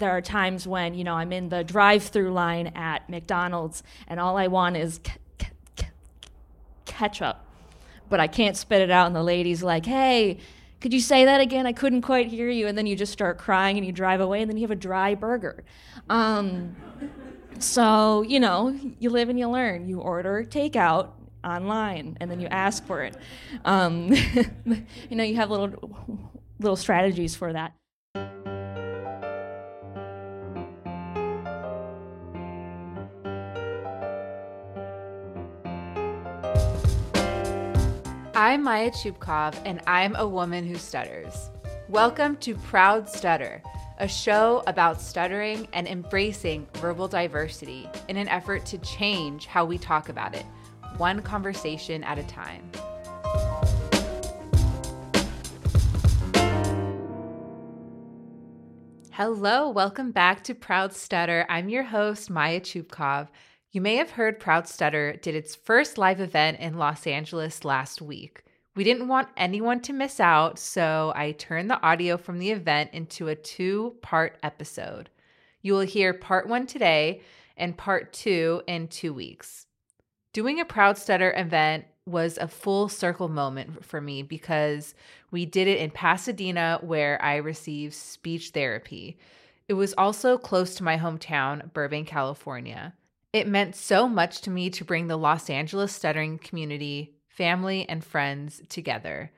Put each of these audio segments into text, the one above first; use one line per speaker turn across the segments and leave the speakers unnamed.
there are times when you know I'm in the drive-through line at McDonald's and all I want is ketchup, but I can't spit it out, and the lady's like, "Hey." Could you say that again? I couldn't quite hear you. And then you just start crying and you drive away, and then you have a dry burger. Um, so, you know, you live and you learn. You order takeout online and then you ask for it. Um, you know, you have little little strategies for that.
I'm Maya Chupkov, and I'm a woman who stutters. Welcome to Proud Stutter, a show about stuttering and embracing verbal diversity in an effort to change how we talk about it, one conversation at a time. Hello, welcome back to Proud Stutter. I'm your host, Maya Chupkov. You may have heard Proud Stutter did its first live event in Los Angeles last week. We didn't want anyone to miss out, so I turned the audio from the event into a two part episode. You will hear part one today and part two in two weeks. Doing a Proud Stutter event was a full circle moment for me because we did it in Pasadena where I received speech therapy. It was also close to my hometown, Burbank, California. It meant so much to me to bring the Los Angeles stuttering community family, and friends together.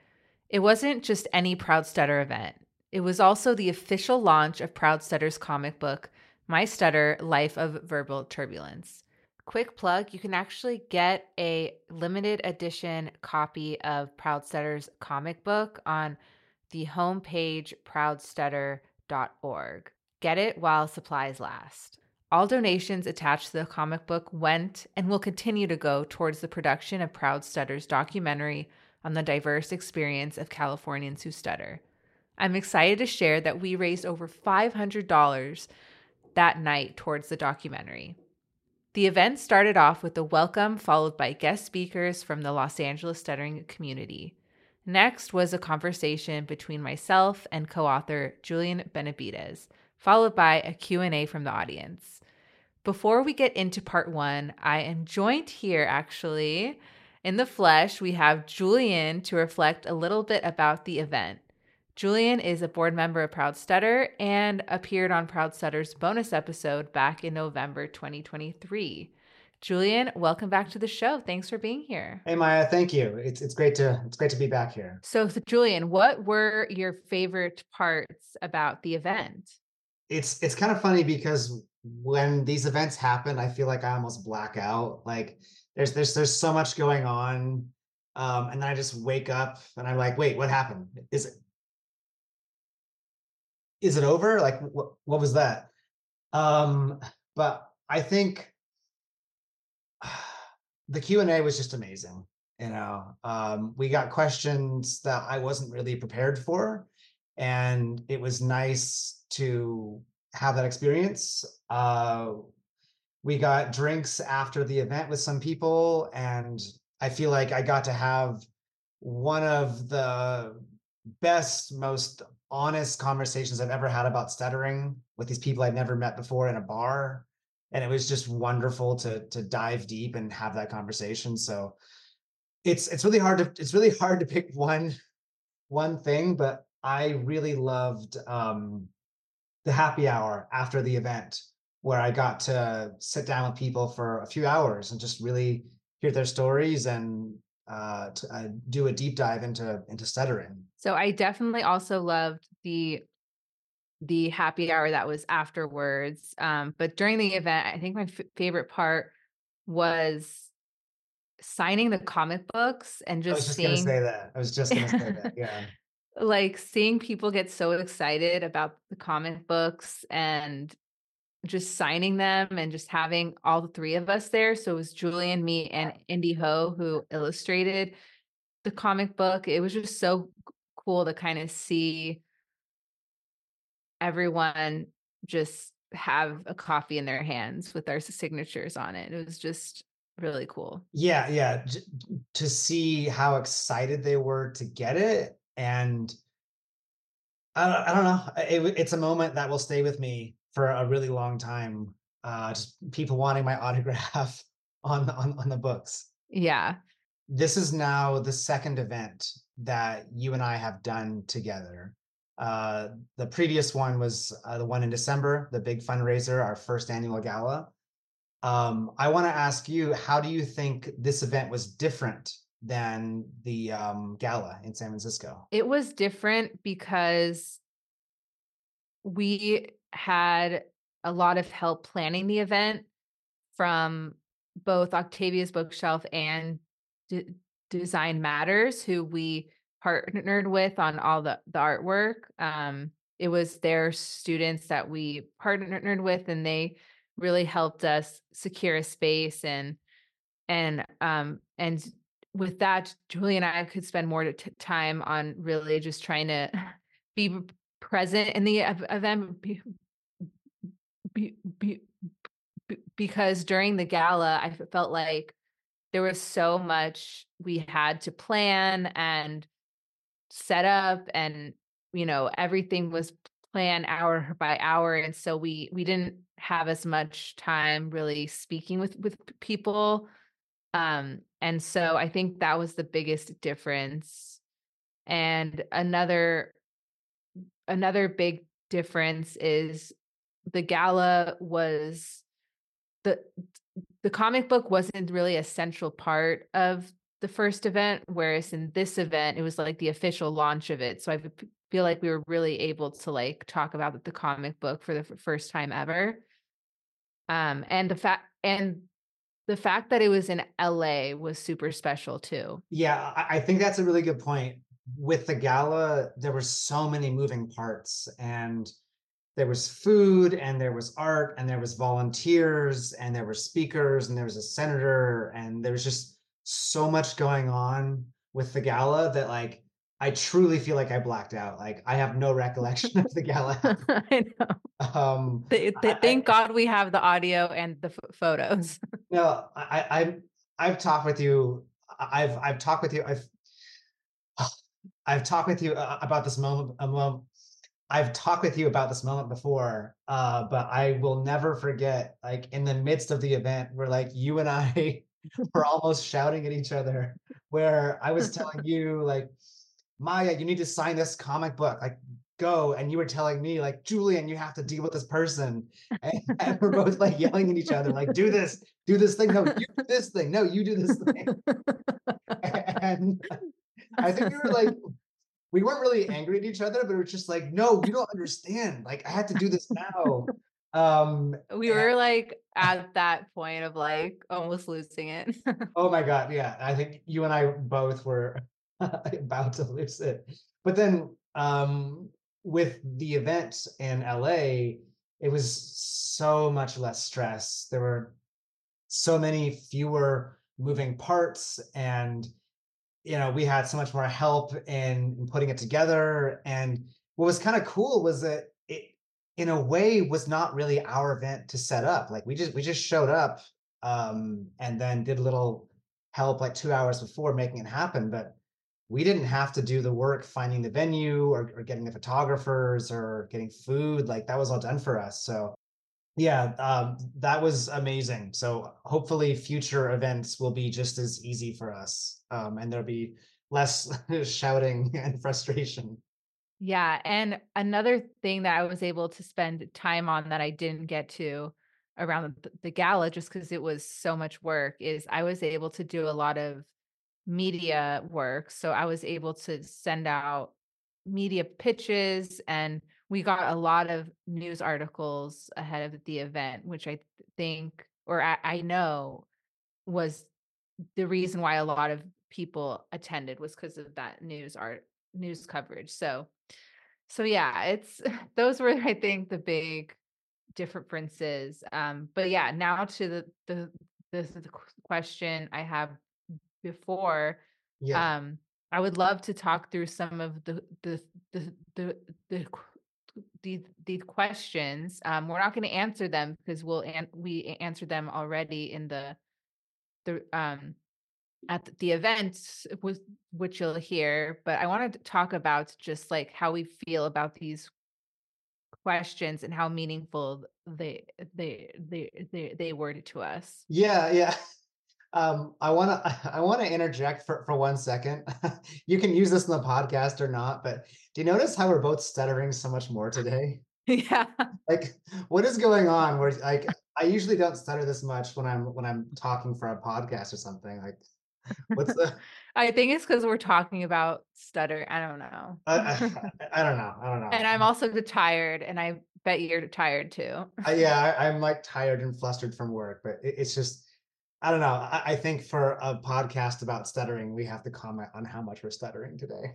It wasn't just any Proud Stutter event, it was also the official launch of Proud Stutter's comic book, My Stutter Life of Verbal Turbulence. Quick plug you can actually get a limited edition copy of Proud Stutter's comic book on the homepage proudstutter.org. Get it while supplies last. All donations attached to the comic book went and will continue to go towards the production of Proud Stutter's documentary on the diverse experience of Californians who stutter. I'm excited to share that we raised over $500 that night towards the documentary. The event started off with a welcome, followed by guest speakers from the Los Angeles stuttering community. Next was a conversation between myself and co-author Julian Benavides, followed by a Q&A from the audience. Before we get into part one, I am joined here actually in the flesh. We have Julian to reflect a little bit about the event. Julian is a board member of Proud Stutter and appeared on Proud Stutter's bonus episode back in November 2023. Julian, welcome back to the show. Thanks for being here.
Hey Maya, thank you. It's it's great to it's great to be back here.
So, so Julian, what were your favorite parts about the event?
It's it's kind of funny because when these events happen, I feel like I almost black out. Like there's there's there's so much going on. Um, and then I just wake up and I'm like, wait, what happened? Is it is it over? Like what what was that? Um, but I think the Q&A was just amazing. You know, um, we got questions that I wasn't really prepared for. And it was nice to have that experience. Uh, we got drinks after the event with some people, and I feel like I got to have one of the best, most honest conversations I've ever had about stuttering with these people I'd never met before in a bar. And it was just wonderful to to dive deep and have that conversation. So it's it's really hard to it's really hard to pick one one thing, but I really loved um the happy hour after the event where I got to sit down with people for a few hours and just really hear their stories and uh, to, uh, do a deep dive into into stuttering.
So I definitely also loved the the happy hour that was afterwards. Um, but during the event, I think my f- favorite part was signing the comic books and just,
I was just
seeing.
gonna say that. I was just gonna say that. Yeah
like seeing people get so excited about the comic books and just signing them and just having all the three of us there. So it was Julian, me, and Indy Ho who illustrated the comic book. It was just so cool to kind of see everyone just have a coffee in their hands with our signatures on it. It was just really cool.
Yeah, yeah. J- to see how excited they were to get it and I, I don't know. It, it's a moment that will stay with me for a really long time. Uh, just people wanting my autograph on on on the books.
Yeah.
This is now the second event that you and I have done together. Uh, the previous one was uh, the one in December, the big fundraiser, our first annual gala. Um, I want to ask you, how do you think this event was different than the um, gala in San Francisco?
It was different because we had a lot of help planning the event from both Octavia's Bookshelf and D- Design Matters, who we partnered with on all the, the artwork. Um, it was their students that we partnered with, and they really helped us secure a space and and um and with that, Julian and I could spend more t- time on really just trying to be present in the event be, be, be, because during the gala, I felt like there was so much we had to plan and set up and you know everything was planned hour by hour and so we we didn't have as much time really speaking with with people. Um and so I think that was the biggest difference. And another another big difference is the gala was the the comic book wasn't really a central part of the first event whereas in this event it was like the official launch of it so i feel like we were really able to like talk about the comic book for the first time ever um and the fact and the fact that it was in LA was super special too.
Yeah, I think that's a really good point. With the gala, there were so many moving parts and there was food and there was art and there was volunteers and there were speakers and there was a senator and there was just so much going on with the gala that like I truly feel like I blacked out. Like I have no recollection of the gala. I know.
Um, they, they, thank I, God we have the audio and the f- photos.
no, I, I I've talked with you. I've I've talked with you. I've I've talked with you uh, about this moment. Um, I've talked with you about this moment before, uh, but I will never forget. Like in the midst of the event, where like you and I were almost shouting at each other, where I was telling you like Maya, you need to sign this comic book. Like, go. And you were telling me, like, Julian, you have to deal with this person. And, and we're both like yelling at each other, like, do this, do this thing. No, you do this thing. No, you do this thing. and I think we were like, we weren't really angry at each other, but it was just like, no, you don't understand. Like, I had to do this now. Um,
we were and, like at that point of like almost losing it.
oh my god, yeah. I think you and I both were about to lose it. But then um, with the event in LA, it was so much less stress. There were so many fewer moving parts and you know we had so much more help in, in putting it together. And what was kind of cool was that it in a way was not really our event to set up. Like we just we just showed up um, and then did a little help like two hours before making it happen. But we didn't have to do the work finding the venue or, or getting the photographers or getting food like that was all done for us. So yeah um, that was amazing. So hopefully future events will be just as easy for us um, and there'll be less shouting and frustration.
Yeah and another thing that i was able to spend time on that i didn't get to around the, the gala just because it was so much work is i was able to do a lot of media work. So I was able to send out media pitches and we got a lot of news articles ahead of the event, which I think, or I, I know was the reason why a lot of people attended was because of that news art news coverage. So, so yeah, it's those were I think the big differences. Um, but yeah, now to the the the, the question I have before yeah. um i would love to talk through some of the the the the, the these these questions um we're not going to answer them because we'll an- we answered them already in the the um
at the event with which you'll hear but i wanted to talk about just like how we feel about these questions and how meaningful they they they they, they were to us
Yeah, yeah. Um, I want to I want to interject for, for one second. you can use this in the podcast or not, but do you notice how we're both stuttering so much more today?
yeah
Like, what is going on? Where like I usually don't stutter this much when I'm when I'm talking for a podcast or something. Like, what's the
i think it's because we're talking about stutter i don't know
I, I, I don't know. I don't know.
and i'm also tired and i bet you're tired too
I, yeah, I, I'm like tired and flustered from work, but it, it's just I don't know. I, I think for a podcast about stuttering, we have to comment on how much we're stuttering today.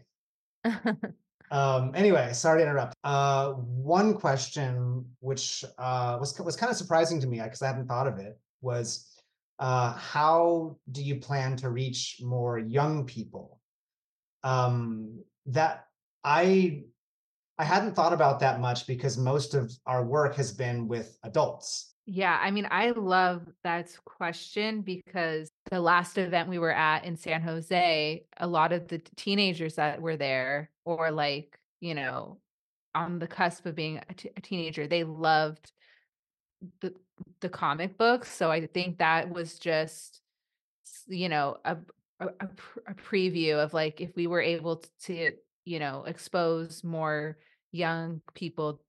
Um, anyway, sorry to interrupt. Uh, one question which uh, was was kind of surprising to me because I hadn't thought of it was uh, how do you plan to reach more young people? Um, that I I hadn't thought about that much because most of our work has been with adults.
Yeah, I mean, I love that question because the last event we were at in San Jose, a lot of the teenagers that were there, or like, you know, on the cusp of being a, t- a teenager, they loved the the comic books. So I think that was just, you know, a a, a a preview of like if we were able to, you know, expose more young people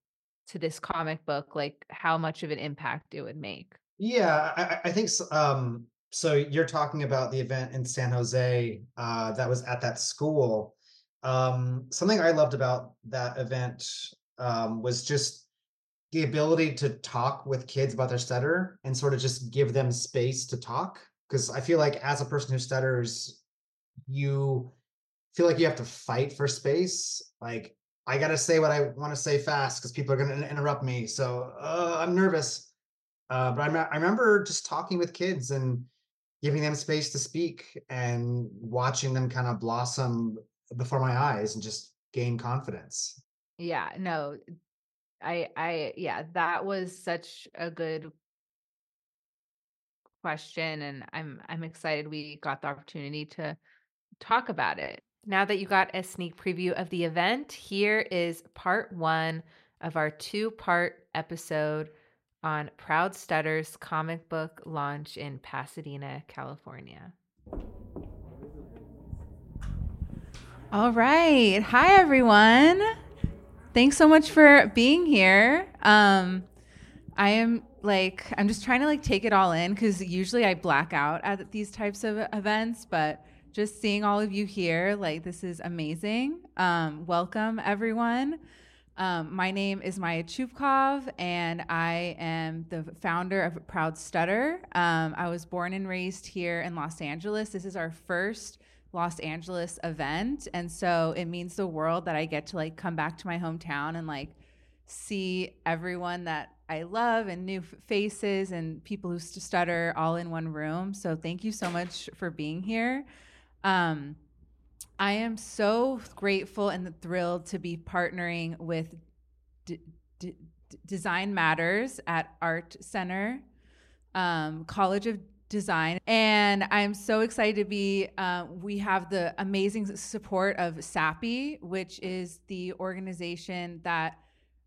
to this comic book, like how much of an impact it would make.
Yeah, I, I- think so. Um, so you're talking about the event in San Jose uh, that was at that school. Um, something I loved about that event um, was just the ability to talk with kids about their stutter and sort of just give them space to talk. Because I feel like as a person who stutters, you feel like you have to fight for space. Like I gotta say what I want to say fast because people are gonna interrupt me. So uh, I'm nervous. Uh, but I, I remember just talking with kids and giving them space to speak and watching them kind of blossom before my eyes and just gain confidence.
Yeah, no, I, I, yeah, that was such a good question, and I'm, I'm excited we got the opportunity to talk about it. Now that you got a sneak preview of the event, here is part one of our two part episode on Proud Stutter's comic book launch in Pasadena, California. All right. Hi, everyone. Thanks so much for being here. Um, I am like, I'm just trying to like take it all in because usually I black out at these types of events, but just seeing all of you here, like, this is amazing. Um, welcome, everyone. Um, my name is Maya Chupkov, and I am the founder of Proud Stutter. Um, I was born and raised here in Los Angeles. This is our first Los Angeles event, and so it means the world that I get to like come back to my hometown and like see everyone that I love and new faces and people who stutter all in one room. So thank you so much for being here. Um, I am so grateful and thrilled to be partnering with D- D- Design Matters at Art Center, um, College of Design. And I'm so excited to be, uh, we have the amazing support of SAPI, which is the organization that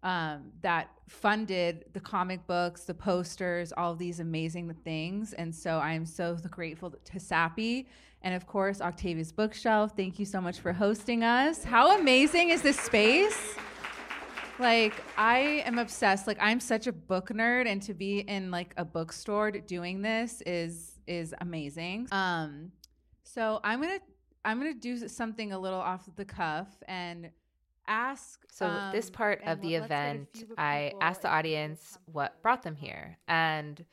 um, that funded the comic books, the posters, all these amazing things. And so I am so grateful to SAPI. And of course, Octavia's Bookshelf. Thank you so much for hosting us. How amazing is this space? Like, I am obsessed. Like, I'm such a book nerd, and to be in like a bookstore doing this is is amazing. Um, so I'm gonna I'm gonna do something a little off the cuff and ask.
So this
um,
part of the
let- let's get a
event, I asked the audience what brought them here, and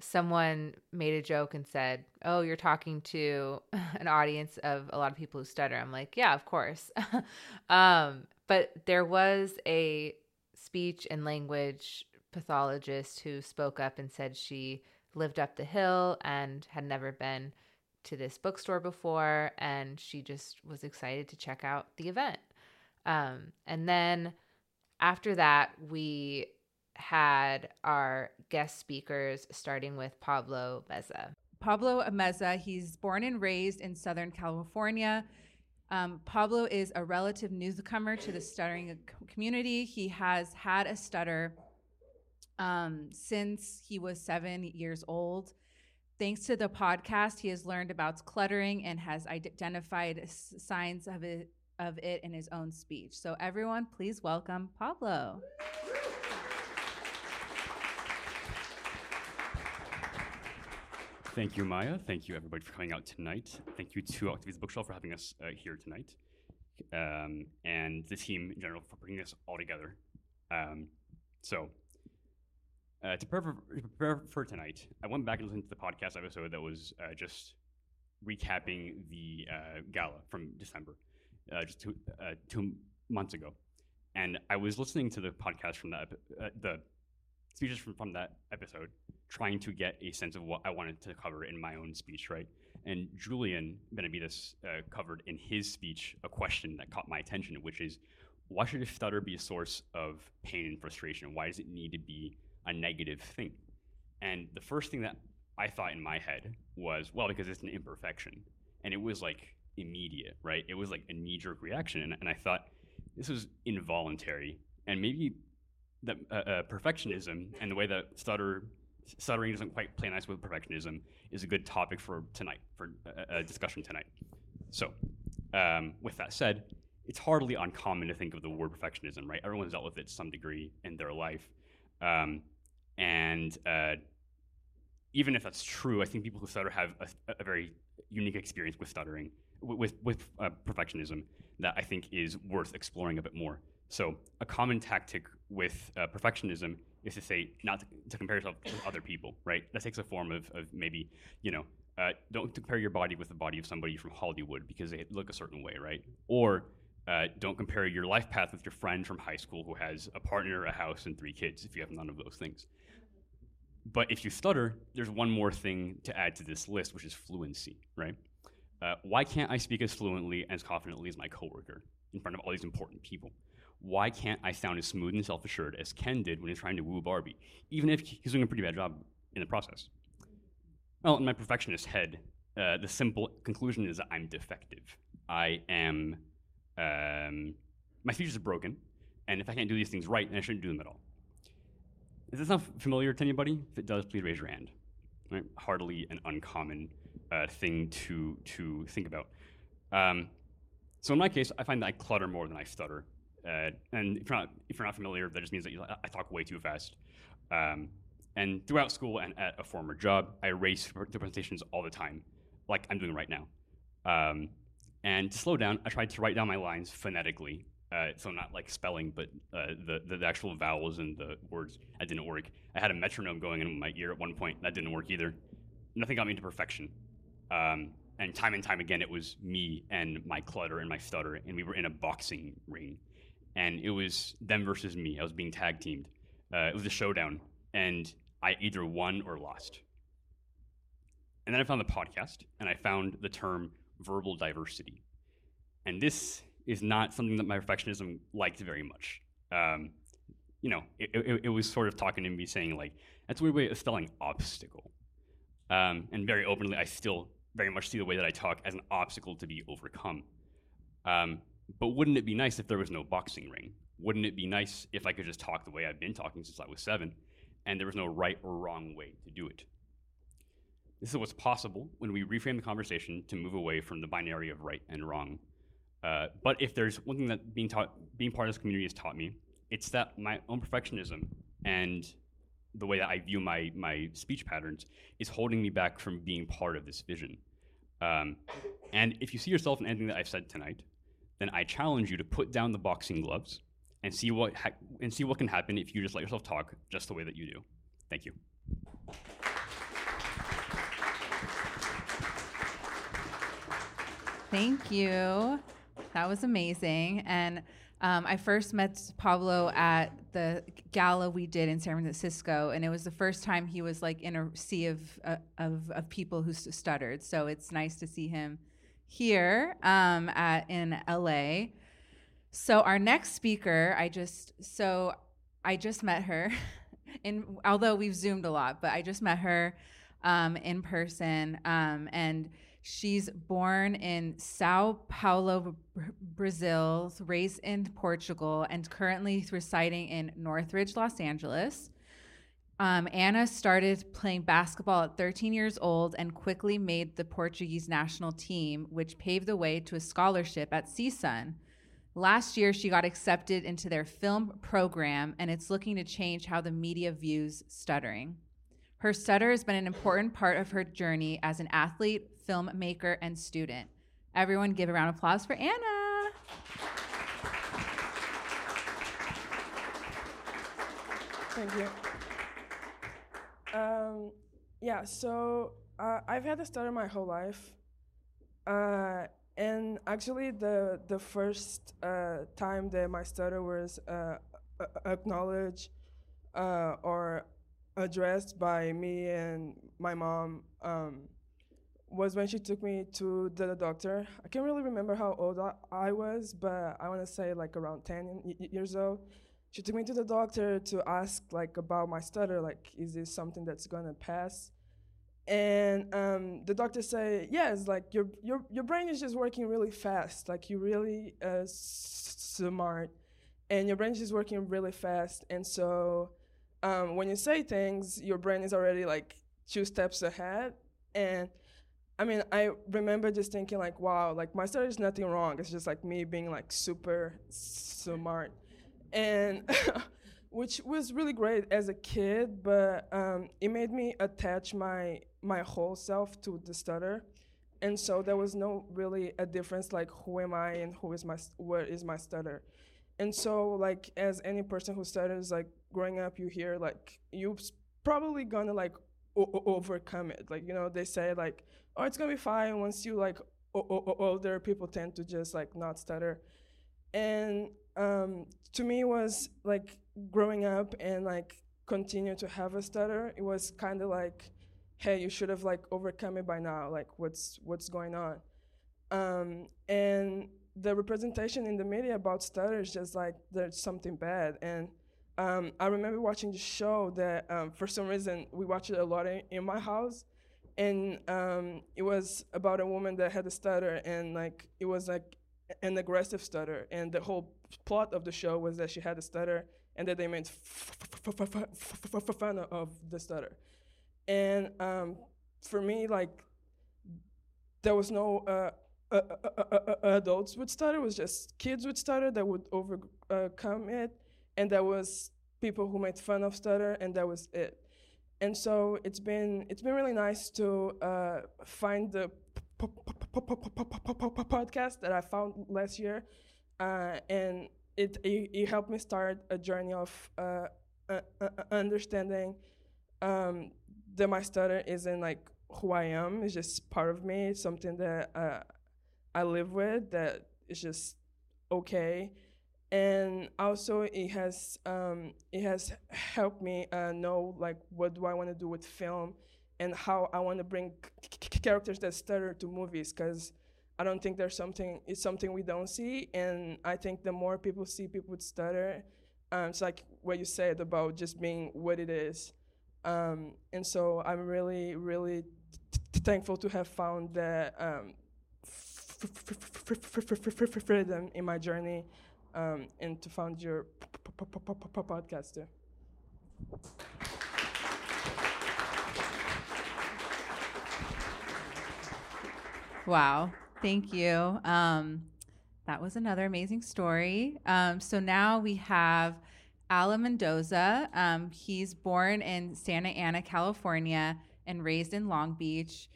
someone made a joke and said, "Oh, you're talking to an audience of a lot of people who stutter." I'm like, "Yeah, of course." um, but there was a speech and language pathologist who spoke up and said she lived up the hill and had never been to this bookstore before, and she just was excited to check out the event. Um, and then after that, we had our guest speakers, starting with Pablo Meza.
Pablo Meza, He's born and raised in Southern California. Um, Pablo is a relative newcomer to the stuttering community. He has had a stutter um, since he was seven years old. Thanks to the podcast, he has learned about cluttering and has identified signs of it, of it in his own speech. So, everyone, please welcome Pablo.
Thank you, Maya. Thank you, everybody, for coming out tonight. Thank you to Octavia's Bookshelf for having us uh, here tonight, um, and the team in general for putting this all together. Um, so, uh, to prepare for, prepare for, tonight, I went back and listened to the podcast episode that was uh, just recapping the uh, gala from December, uh, just two, uh, two months ago. And I was listening to the podcast from that, the speeches from, from that episode, trying to get a sense of what I wanted to cover in my own speech, right? And Julian Benavides covered in his speech a question that caught my attention, which is, why should a stutter be a source of pain and frustration? Why does it need to be a negative thing. And the first thing that I thought in my head was, well, because it's an imperfection. And it was like immediate, right? It was like a knee jerk reaction. And, and, I thought this was involuntary. And maybe that uh, uh, perfectionism and the way that stutter, stuttering doesn't quite play nice with perfectionism is a good topic for tonight, for a, discussion tonight. So, um, with that said, it's hardly uncommon to think of the word perfectionism, right? Everyone's dealt with it to some degree in their life. Um, and uh, even if that's true, I think people who stutter have a, a very unique experience with stuttering, with, with uh, perfectionism, that I think is worth exploring a bit more. So, a common tactic with uh, perfectionism is to say not to, to, compare yourself with other people, right? That takes a form of, of maybe, you know, uh, don't compare your body with the body of somebody from Hollywood because they look a certain way, right? Or uh, don't compare your life path with your friend from high school who has a partner, a house, and three kids if you have none of those things. But if you stutter, there's one more thing to add to this list, which is fluency, right? Uh, why can't I speak as fluently and as confidently as my coworker in front of all these important people? Why can't I sound as smooth and self assured as Ken did when he was trying to woo Barbie, even if he's doing a pretty bad job in the process? Well, in my perfectionist head, uh, the simple conclusion is that I'm defective. I am um, my speech is broken, and if I can't do these things right, then I shouldn't do them at all. Is this not familiar to anybody? If it does, please raise your hand. Right? Hardly an uncommon uh, thing to to think about. Um, so in my case, I find that I clutter more than I stutter. Uh, and if you're, not, if you're not familiar, that just means that you, I talk way too fast. Um, and throughout school and at a former job, I race the presentations all the time, like I'm doing right now. Um, and to slow down, I tried to write down my lines phonetically. Uh, so not like spelling, but uh, the, the actual vowels and the words. That didn't work. I had a metronome going in my ear at one point. That didn't work either. Nothing got me to perfection. Um, and time and time again, it was me and my clutter and my stutter, and we were in a boxing ring, and it was them versus me. I was being tag teamed. Uh, it was a showdown, and I either won or lost. And then I found the podcast, and I found the term verbal diversity. And this is not something that my perfectionism liked very much. Um, you know, it, it, it, was sort of talking to me saying, like, that's a weird way of spelling obstacle. Um, and very openly, I still very much see the way that I talk as an obstacle to be overcome. Um, but wouldn't it be nice if there was no boxing ring? Wouldn't it be nice if I could just talk the way I've been talking since I was seven and there was no right or wrong way to do it? This is what's possible when we reframe the conversation to move away from the binary of right and wrong. Uh, but if there's one thing that being taught, being part of this community has taught me, it's that my own perfectionism and the way that I view my my speech patterns is holding me back from being part of this vision. Um, and if you see yourself in anything that I've said tonight, then I challenge you to put down the boxing gloves and see what ha- and see what can happen if you just let yourself talk just the way that you do. Thank you.
Thank you. That was amazing. And um, I first met Pablo at the gala we did in San Francisco, and it was the first time he was like in a sea of uh, of, of people who stuttered. So it's nice to see him here um, at in LA. So our next speaker, I just so I just met her, and although we've zoomed a lot, but I just met her um, in person. Um, and she's born in Sao Paulo, Brazil, raised in Portugal, and currently residing in Northridge, Los Angeles. Um, Anna started playing basketball at 13 years old and quickly made the Portuguese national team, which paved the way to a scholarship at CSUN. Last year, she got accepted into their film program, and it's looking to change how the media views stuttering. Her stutter has been an important part of her journey as an athlete, filmmaker, and student. Everyone, give a round of applause for Anna.
Thank you. Um, yeah, so uh, I've had a stutter my whole life. Uh, and actually, the, the first uh, time that my stutter was uh, acknowledged uh, or addressed by me and my mom um, was when she took me to the doctor. I can't really remember how old I was, but I want to say like around 10 years old she took me to the doctor to ask like about my stutter like is this something that's gonna pass? And um, the doctor said yes like your, your, your brain is just working really fast like you're really uh, smart and your brain is just working really fast and so um, when you say things your brain is already like two steps ahead. And i mean i remember just thinking like wow like my stutter is nothing wrong it's just like me being like super smart and which was really great as a kid, but um, it made me attach my my whole self to the stutter, and so there was no really a difference like who am I and who is my what is my stutter, and so like as any person who stutters like growing up, you hear like you probably gonna like overcome it. Like you know they say like oh it's gonna be fine once you like older people tend to just like not stutter, and um, to me it was like growing up and like continue to have a stutter it was kind of like hey you should have like overcome it by now like what's what's going on? Um, and the representation in the media about stutter is just like there's something bad. And um, i remember watching the show that um, for some reason we watched it a lot in, in my house. And um, it was about a woman that had a stutter and like it was like an aggressive stutter and the whole plot of the show was that she had a stutter and that they made fun of the stutter. And um, for me, like, there was no uh, uh, uh, adults would stutter. It was just kids would stutter that would overcome it, and there was people who made fun of stutter, and that was it. And so it's been it's been really nice to find the podcast that I found last year uh, and it, it, it helped me start a journey of uh, uh, uh, understanding um, that my stutter isn't like who I am. It's just part of me. It's something that uh, I live with. That is just okay. And also, it has um, it has helped me uh, know like what do I want to do with film and how I want to bring characters that stutter to movies because I don't think there's something it's something we don't see, and I think the more people see people with stutter, um, it's like what you said about just being what it is, um, and so I'm really really thankful to have found that um, freedom in my journey, um, and to found your podcast too.
Wow. Thank you. Um, that was another amazing story. Um, so now we have Alan Mendoza. Um, he's born in Santa Ana, California, and raised in Long Beach.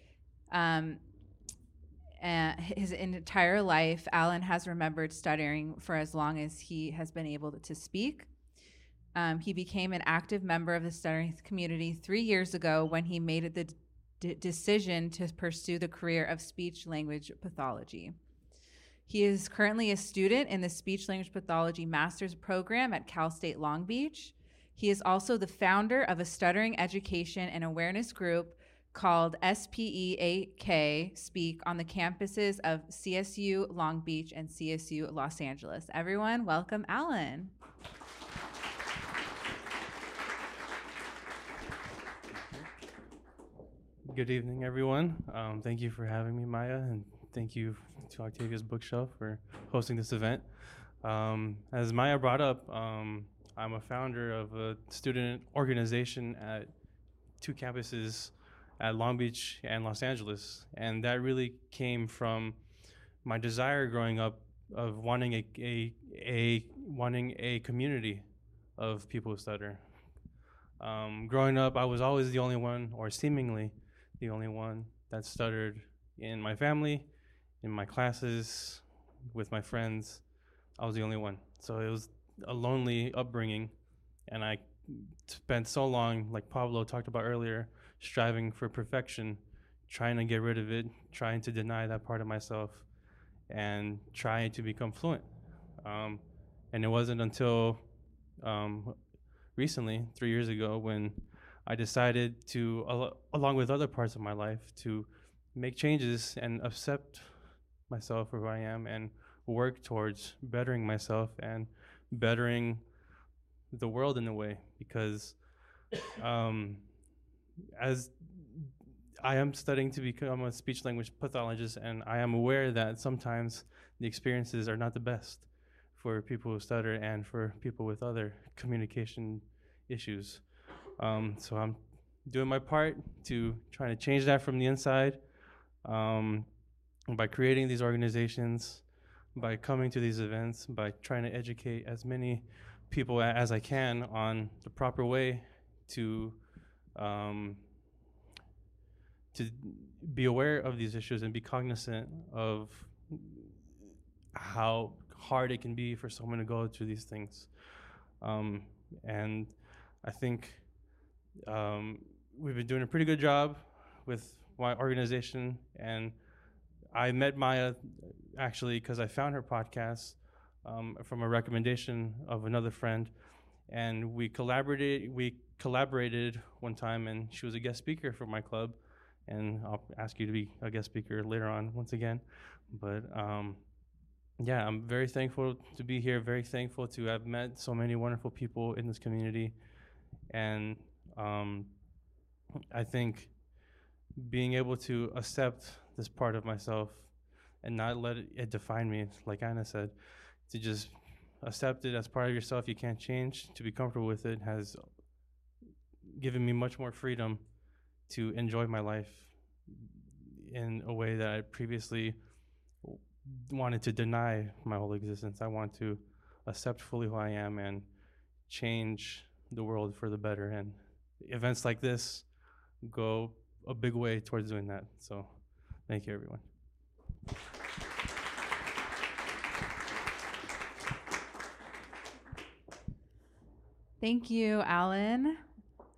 Um, his entire life, Alan has remembered stuttering for as long as he has been able to speak. Um, he became an active member of the stuttering community three years ago when he made it the d- decision to pursue the career of speech language pathology. He is currently a student in the speech language pathology master's program at Cal State Long Beach. He is also the founder of a stuttering education and awareness group called SPEAK Speak on the campuses of CSU Long Beach and CSU Los Angeles. Everyone, welcome Alan.
Good evening, everyone. Um, thank you for having me, Maya, and thank you to Octavia's Bookshelf for hosting this event. Um, as Maya brought up, um, I'm a founder of a student organization at two campuses at Long Beach and Los Angeles, and that really came from my desire growing up of wanting a, a, a wanting a community of people who stutter. Um, growing up, I was always the only one, or seemingly the only one, that stuttered in my family, in my classes, with my friends. I was the only one. So it was a lonely upbringing, and I spent so long, like Pablo talked about earlier, striving for perfection, trying to get rid of it, trying to deny that part of myself, and trying to become fluent. Um, and it wasn't until um, recently, three years ago, when I decided to, al- along with other parts of my life, to make changes and accept myself for who I am and work towards bettering myself and bettering the world in a way because um, as I am studying to become a speech language pathologist, and I am aware that sometimes the experiences are not the best for people who stutter and for people with other communication issues. Um, so I'm doing my part to try to change that from the inside um, by creating these organizations, by coming to these events, by trying to educate as many people as I can on the proper way to um, to be aware of these issues and be cognizant of how hard it can be for someone to go through these things. Um, and I think um, we've been doing a pretty good job with my organization. And I met Maya actually because I found her podcast um, from a recommendation of another friend, and we collaborated. We collaborated one time, and she was a guest speaker for my club. And I'll ask you to be a guest speaker later on once again. But um, yeah, I'm very thankful to be here. Very thankful to have met so many wonderful people in this community, and um, I think being able to accept this part of myself and not let it, it define me, like Anna said, to just accept it as part of yourself. You can't change. To be comfortable with it has given me much more freedom to enjoy my life in a way that I previously wanted to deny my whole existence. I want to accept fully who I am and change the world for the better. And events like this go a big way towards doing that. So, thank you, everyone.
Thank you, Alan.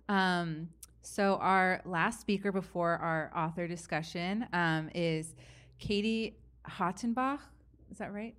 Um, so, our last speaker before our author discussion um, is Katie Hottenbach. Is that right?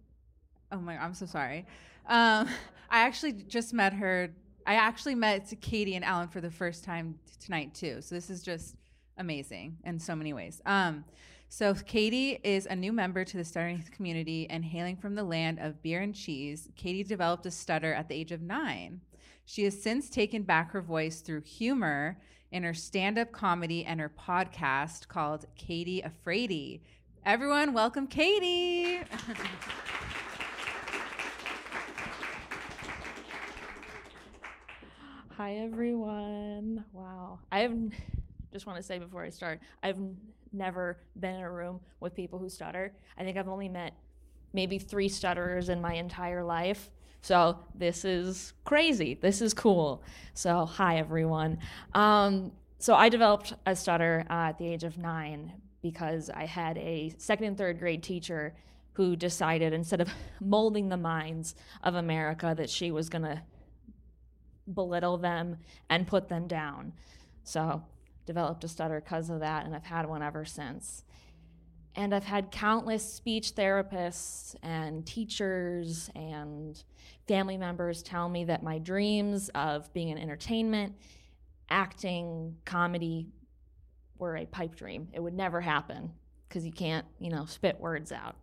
Oh my, I'm so sorry. Um, I actually just met her. I actually met Katie and Alan for the first time t- tonight too. So this is just amazing in so many ways. Um, so Katie is a new member to the stuttering community and hailing from the land of beer and cheese. Katie developed a stutter at the age of nine. She has since taken back her voice through humor in her stand-up comedy and her podcast called Katie Afraidy. Everyone, welcome Katie.
Hi everyone. Wow. I have just want to say before I start, I've never been in a room with people who stutter. I think I've only met maybe 3 stutterers in my entire life. So this is crazy. This is cool. So hi everyone. Um, so I developed a stutter uh, at the age of 9 because I had a second and third grade teacher who decided instead of molding the minds of America that she was going to belittle them and put them down. So, developed a stutter because of that, and I've had one ever since. And I've had countless speech therapists and teachers and family members tell me that my dreams of being in entertainment, acting, comedy were a pipe dream. It would never happen because you can't, you know, spit words out.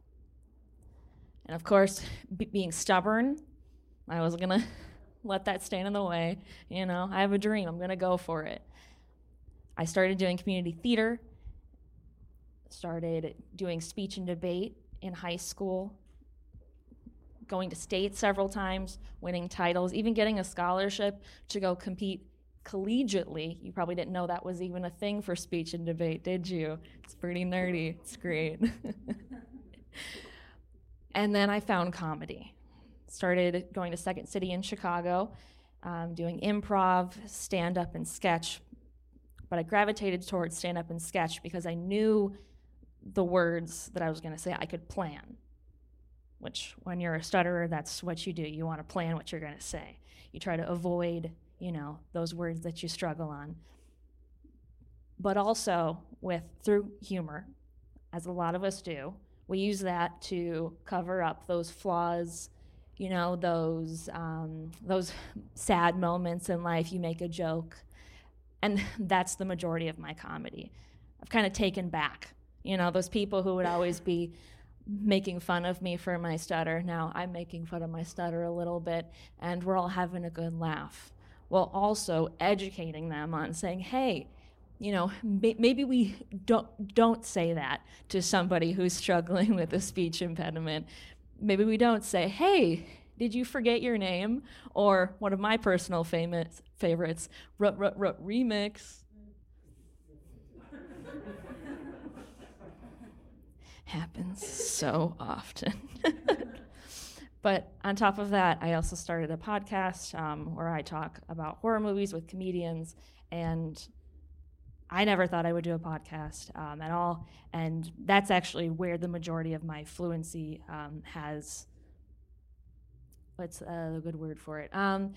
And of course, b- being stubborn, I was gonna let that stand in the way. You know, I have a dream, I'm gonna go for it. I started doing community theater, started doing speech and debate in high school, going to state several times, winning titles, even getting a scholarship to go compete collegiately. You probably didn't know that was even a thing for speech and debate, did you? It's pretty nerdy. It's great. and then I found comedy. Started going to Second City in Chicago, um, doing improv, stand up, and sketch. But I gravitated towards stand up and sketch because I knew the words that I was going to say I could plan which when you're a stutterer, that's what you do. You want to plan what you're going to say. You try to avoid, you know, those words that you struggle on. But also with through humor, as a lot of us do, we use that to cover up those flaws, you know, those um, those sad moments in life. You make a joke, and that's the majority of my comedy. I've kind of taken back, you know, those people who would always be making fun of me for my stutter. Now I'm making fun of my stutter a little bit, and we're all having a good laugh. While also educating them on saying, hey, you know, may- maybe we don't don't say that to somebody who's struggling with a speech impediment. Maybe we don't say, "Hey, did you forget your name?" Or one of my personal famous favorites, "Rut rut rut remix." happens so often. but on top of that, I also started a podcast um, where I talk about horror movies with comedians, and I never thought I would do a podcast um, at all. And that's actually where the majority of my fluency um, has. What's a good word for it? Um,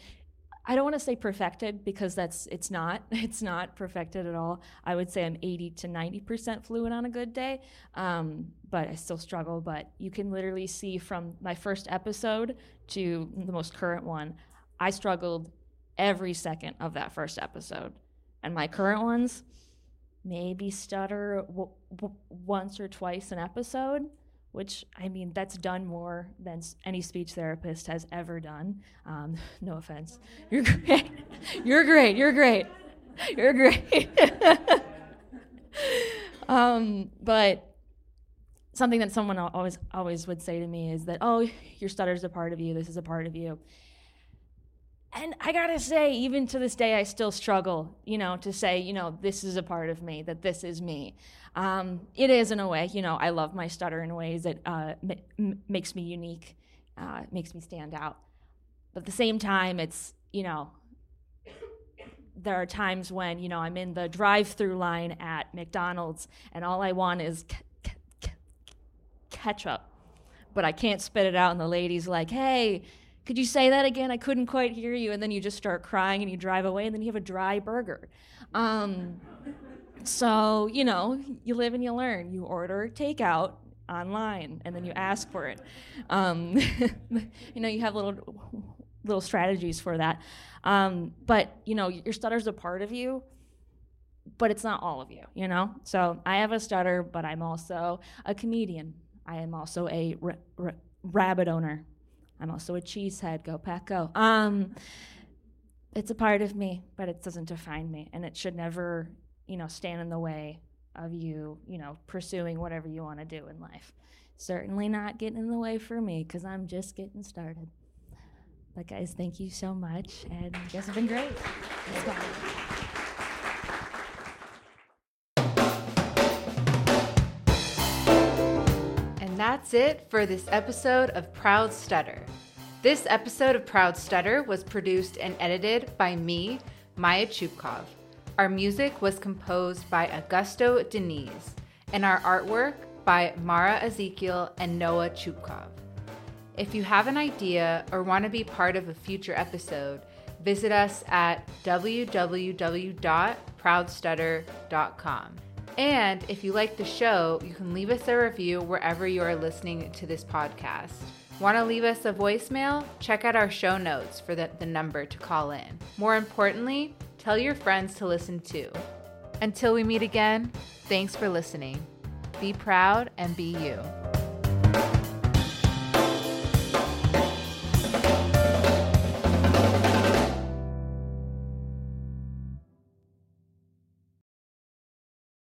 I don't want to say perfected because that's it's not it's not perfected at all. I would say I'm 80 to 90 percent fluent on a good day, um, but I still struggle. But you can literally see from my first episode to the most current one, I struggled every second of that first episode, and my current ones maybe stutter w- w- once or twice an episode which I mean, that's done more than any speech therapist has ever done. Um, no offense. You're great. You're great. You're great. You're great. um, but something that someone always always would say to me is that, "Oh, your stutter's a part of you. This is a part of you." And I gotta say, even to this day, I still struggle, you know, to say, you know, this is a part of me, that this is me. Um, it is in a way, you know, I love my stutter in ways that uh, m- makes me unique, uh, makes me stand out. But at the same time, it's, you know, there are times when, you know, I'm in the drive through line at McDonald's and all I want is ketchup, but I can't spit it out, and the lady's like, hey, could you say that again? I couldn't quite hear you. And then you just start crying and you drive away, and then you have a dry burger. Um, so, you know, you live and you learn. You order takeout online, and then you ask for it. Um, you know, you have little little strategies for that. Um, but you know, your stutter's a part of you, but it's not all of you. You know, so I have a stutter, but I'm also a comedian. I am also a rabbit owner. I'm also a cheesehead. Go pack go. Um, it's a part of me, but it doesn't define me, and it should never, you know, stand in the way of you, you know, pursuing whatever you want to do in life. Certainly not getting in the way for me because I'm just getting started. But guys, thank you so much, and you guys have been great. Let's go.
That's it for this episode of Proud Stutter. This episode of Proud Stutter was produced and edited by me, Maya Chupkov. Our music was composed by Augusto Deniz, and our artwork by Mara Ezekiel and Noah Chupkov. If you have an idea or want to be part of a future episode, visit us at www.proudstutter.com. And if you like the show, you can leave us a review wherever you are listening to this podcast. Want to leave us a voicemail? Check out our show notes for the, the number to call in. More importantly, tell your friends to listen too. Until we meet again, thanks for listening. Be proud and be you.